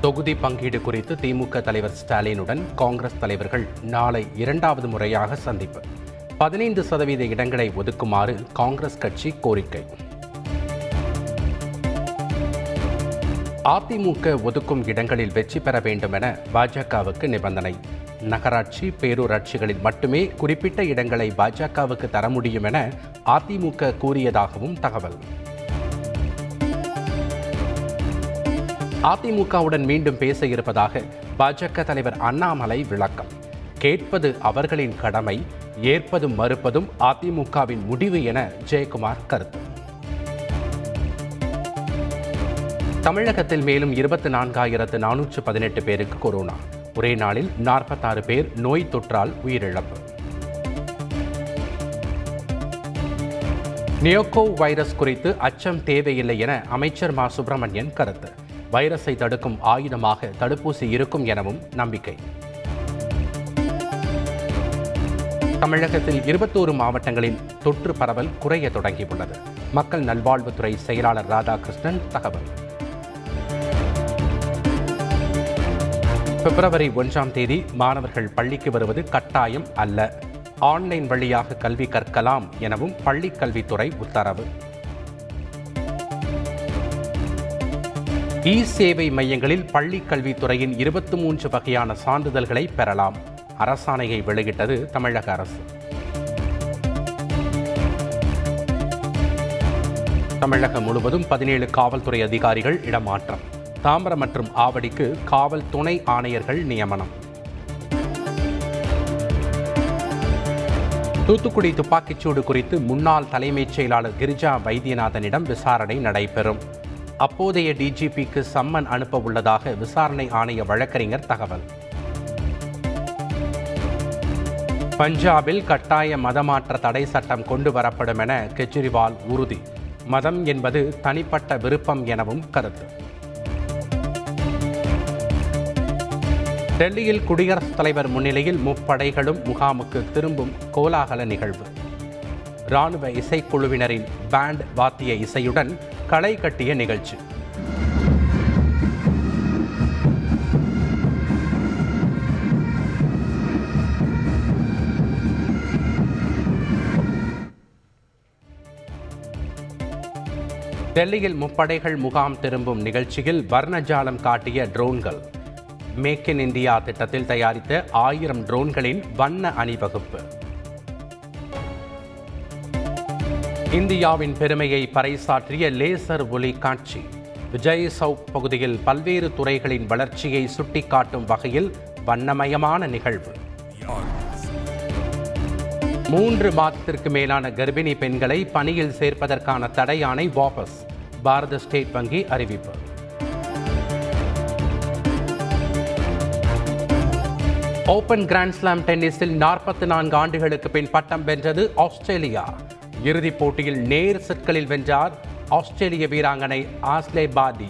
தொகுதி பங்கீடு குறித்து திமுக தலைவர் ஸ்டாலினுடன் காங்கிரஸ் தலைவர்கள் நாளை இரண்டாவது முறையாக சந்திப்பு. பதினைந்து சதவீத இடங்களை ஒதுக்குமாறு காங்கிரஸ் கட்சி கோரிக்கை. அதிமுக ஒதுக்கும் இடங்களில் வெற்றி பெற வேண்டும் என பாஜகவுக்கு நிபந்தனை. நகராட்சி பேரூராட்சிகளில் மட்டுமே குறிப்பிட்ட இடங்களை பாஜகவுக்கு தர முடியும் என அதிமுக கூறியதாகவும் தகவல். அதிமுகவுடன் மீண்டும் பேச இருப்பதாக பாஜக தலைவர் அண்ணாமலை விளக்கம். கேட்பது அவர்களின் கடமை ஏற்பதும் மறுப்பதும் அதிமுகவின் முடிவு என ஜெயக்குமார் கருத்து. தமிழகத்தில் மேலும் இருபத்தி நான்காயிரத்து நானூற்று பதினெட்டு பேருக்கு கொரோனா. ஒரே நாளில் நாற்பத்தாறு பேர் நோய் தொற்றால் உயிரிழப்பு. நியோகோ வைரஸ் குறித்து அச்சம் தேவையில்லை என அமைச்சர் மா. சுப்பிரமணியன் கருத்து. வைரஸை தடுக்கும் ஆயுதமாக தடுப்பூசி இருக்கும் எனவும் நம்பிக்கை. தமிழகத்தில் இருபத்தோரு மாவட்டங்களில் தொற்று பரவல் குறைய தொடங்கியுள்ளது. மக்கள் நல்வாழ்வுத்துறை செயலாளர் ராதாகிருஷ்ணன் தகவல். பிப்ரவரி ஒன்றாம் தேதி மாணவர்கள் பள்ளிக்கு வருவது கட்டாயம் அல்ல. ஆன்லைன் வழியாக கல்வி கற்கலாம் எனவும் பள்ளிக்கல்வித்துறை உத்தரவு. இ சேவை மையங்களில் பள்ளிக் கல்வித்துறையின் இருபத்தி மூன்று வகையான சான்றிதழ்களை பெறலாம். அரசாணையை வெளியிட்டது தமிழக அரசு. தமிழகம் முழுவதும் பதினேழு காவல்துறை அதிகாரிகள் இடமாற்றம். தாம்பரம் மற்றும் ஆவடிக்கு காவல் துணை ஆணையர்கள் நியமனம். தூத்துக்குடி துப்பாக்கிச்சூடு குறித்து முன்னாள் தலைமைச் செயலாளர் கிரிஜா வைத்தியநாதனிடம் விசாரணை நடைபெறும். அப்போதைய டிஜிபிக்கு சம்மன் அனுப்ப உள்ளதாக விசாரணை ஆணைய வழக்கறிஞர் தகவல். பஞ்சாபில் கட்டாய மதமாற்ற தடை சட்டம் கொண்டு வரப்படும் என கெஜ்ரிவால் உறுதி. மதம் என்பது தனிப்பட்ட விருப்பம் எனவும் கருத்து. டெல்லியில் குடியரசுத் தலைவர் முன்னிலையில் முப்படைகளும் முகாமுக்கு திரும்பும் கோலாகல நிகழ்வு. ராணுவ இசைக்குழுவினரின் பேண்ட் வாத்திய இசையுடன் களை கட்டிய நிகழ்ச்சி. டெல்லியில் முப்படைகள் முகாம் திரும்பும் நிகழ்ச்சியில் வர்ணஜாலம் காட்டிய ட்ரோன்கள். மேக் இன் இந்தியா திட்டத்தில் தயாரித்த ஆயிரம் ட்ரோன்களின் வண்ண அணிவகுப்பு. இந்தியாவின் பெருமையை பறைசாற்றிய லேசர் ஒலி காட்சி. விஜய் சவுக் பகுதியில் பல்வேறு துறைகளின் வளர்ச்சியை சுட்டிக்காட்டும் வகையில் வண்ணமயமான நிகழ்வு. மூன்று மாதத்திற்கு மேலான கர்ப்பிணி பெண்களை பணியில் சேர்ப்பதற்கான தடையானை வாபஸ் பாரத ஸ்டேட் வங்கி அறிவிப்பு. ஓபன் கிராண்ட்ஸ்லாம் டென்னிஸில் நாற்பத்தி நான்கு ஆண்டுகளுக்கு பின் பட்டம் வென்றது ஆஸ்திரேலியா. இறுதிப் போட்டியில் நேர் செட்களில் வென்றார் ஆஸ்திரேலிய வீராங்கனை ஆஸ்லே பாடி